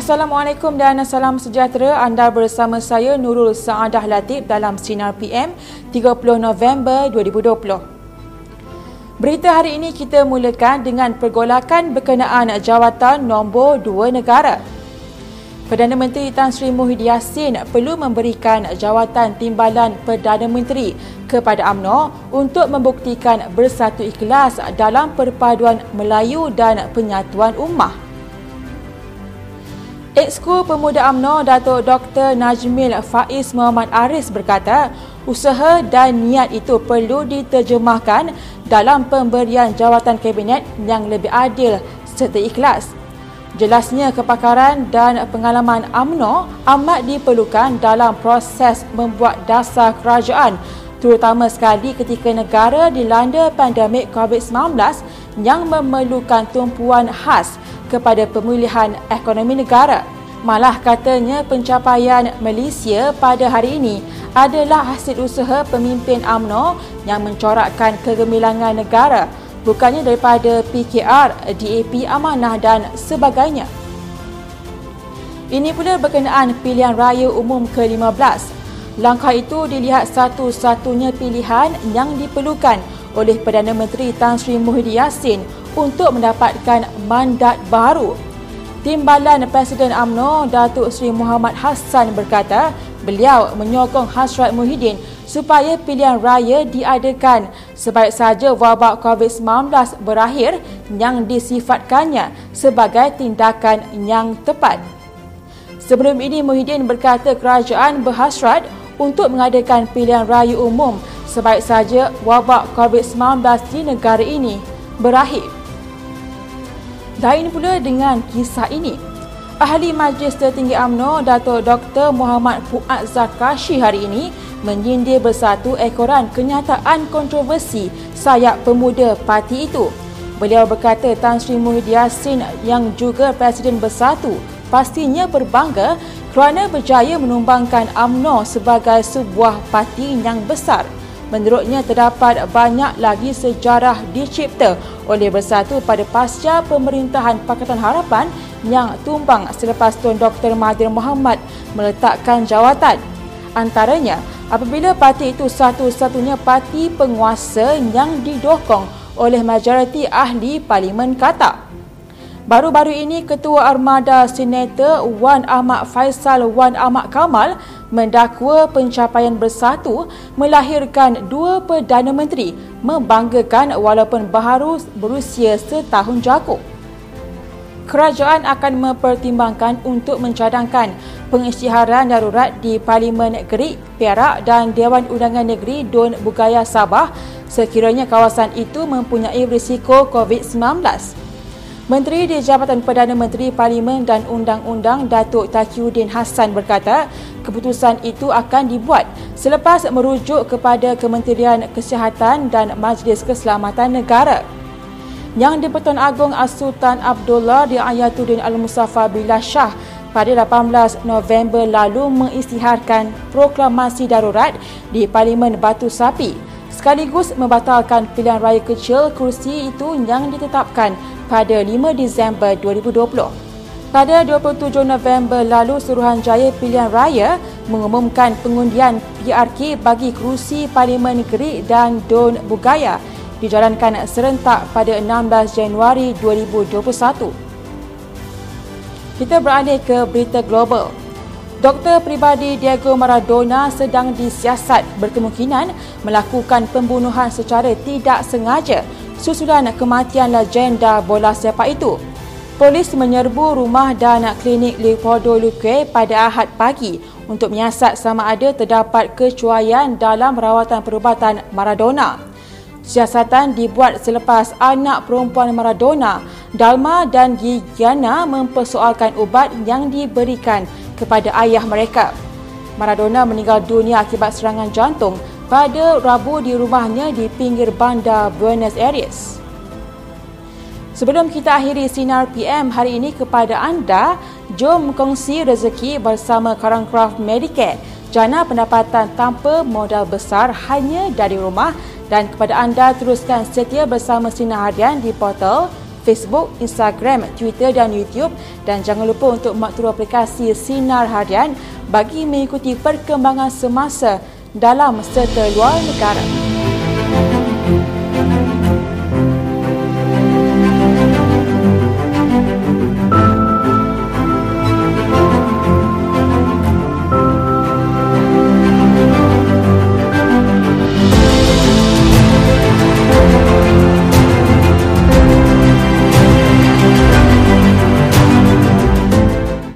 Assalamualaikum dan salam sejahtera. Anda bersama saya Nurul Saadah Latif dalam Sinar PM 30 November 2020. Berita hari ini kita mulakan dengan pergolakan berkenaan jawatan nombor dua negara. Perdana Menteri Tan Sri Muhyiddin Yassin perlu memberikan jawatan timbalan Perdana Menteri kepada AMNO untuk membuktikan bersatu ikhlas dalam perpaduan Melayu dan penyatuan ummah. Exco Pemuda UMNO Datuk Dr. Najmil Faiz Muhammad Aris berkata, usaha dan niat itu perlu diterjemahkan dalam pemberian jawatan kabinet yang lebih adil serta ikhlas. Jelasnya kepakaran dan pengalaman AMNO amat diperlukan dalam proses membuat dasar kerajaan terutama sekali ketika negara dilanda pandemik COVID-19 yang memerlukan tumpuan khas kepada pemulihan ekonomi negara. Malah katanya pencapaian Malaysia pada hari ini adalah hasil usaha pemimpin AMNO yang mencorakkan kegemilangan negara bukannya daripada PKR, DAP amanah dan sebagainya. Ini pula berkenaan pilihan raya umum ke-15. Langkah itu dilihat satu-satunya pilihan yang diperlukan oleh Perdana Menteri Tan Sri Muhyiddin Yassin untuk mendapatkan mandat baru. Timbalan Presiden AMNO Datuk Seri Muhammad Hassan berkata, beliau menyokong hasrat Muhyiddin supaya pilihan raya diadakan sebaik saja wabak COVID-19 berakhir yang disifatkannya sebagai tindakan yang tepat. Sebelum ini Muhyiddin berkata kerajaan berhasrat untuk mengadakan pilihan raya umum sebaik saja wabak COVID-19 di negara ini berakhir. Lain pula dengan kisah ini. Ahli Majlis Tertinggi AMNO Datuk Dr. Muhammad Fuad Zakashi hari ini menyindir bersatu ekoran kenyataan kontroversi sayap pemuda parti itu. Beliau berkata Tan Sri Muhyiddin Yassin yang juga Presiden Bersatu pastinya berbangga kerana berjaya menumbangkan AMNO sebagai sebuah parti yang besar. Menurutnya terdapat banyak lagi sejarah dicipta oleh Bersatu pada pasca pemerintahan Pakatan Harapan yang tumbang selepas Tun Dr. Mahathir Mohamad meletakkan jawatan. Antaranya, apabila parti itu satu-satunya parti penguasa yang didokong oleh majoriti ahli Parlimen Katak. Baru-baru ini Ketua Armada Senator Wan Ahmad Faisal Wan Ahmad Kamal mendakwa pencapaian bersatu melahirkan dua Perdana Menteri membanggakan walaupun baharu berusia setahun jakub. Kerajaan akan mempertimbangkan untuk mencadangkan pengisytiharan darurat di Parlimen Negeri Perak dan Dewan Undangan Negeri Dun Bugaya Sabah sekiranya kawasan itu mempunyai risiko COVID-19. Menteri di Jabatan Perdana Menteri Parlimen dan Undang-Undang Datuk Takiuddin Hassan berkata keputusan itu akan dibuat selepas merujuk kepada Kementerian Kesihatan dan Majlis Keselamatan Negara. Yang di-Pertuan Agong As-Sultan Abdullah di Ayatuddin Al-Musafa Billah Shah pada 18 November lalu mengisytiharkan proklamasi darurat di Parlimen Batu Sapi sekaligus membatalkan pilihan raya kecil kursi itu yang ditetapkan pada 5 Disember 2020. Pada 27 November lalu, Suruhanjaya Pilihan Raya mengumumkan pengundian PRK bagi kerusi Parlimen Negeri dan Don Bugaya dijalankan serentak pada 16 Januari 2021. Kita beralih ke berita global. Doktor pribadi Diego Maradona sedang disiasat berkemungkinan melakukan pembunuhan secara tidak sengaja susulan kematian legenda bola sepak itu. Polis menyerbu rumah dan klinik Leopoldo Luque pada Ahad pagi untuk menyiasat sama ada terdapat kecuaian dalam rawatan perubatan Maradona. Siasatan dibuat selepas anak perempuan Maradona, Dalma dan Gigiana mempersoalkan ubat yang diberikan kepada ayah mereka. Maradona meninggal dunia akibat serangan jantung pada Rabu di rumahnya di pinggir bandar Buenos Aires. Sebelum kita akhiri Sinar PM hari ini kepada anda, jom kongsi rezeki bersama Karangcraft Medicare. Jana pendapatan tanpa modal besar hanya dari rumah dan kepada anda teruskan setia bersama Sinar Harian di portal Facebook, Instagram, Twitter dan YouTube dan jangan lupa untuk maktur aplikasi Sinar Harian bagi mengikuti perkembangan semasa dalam serta luar negara.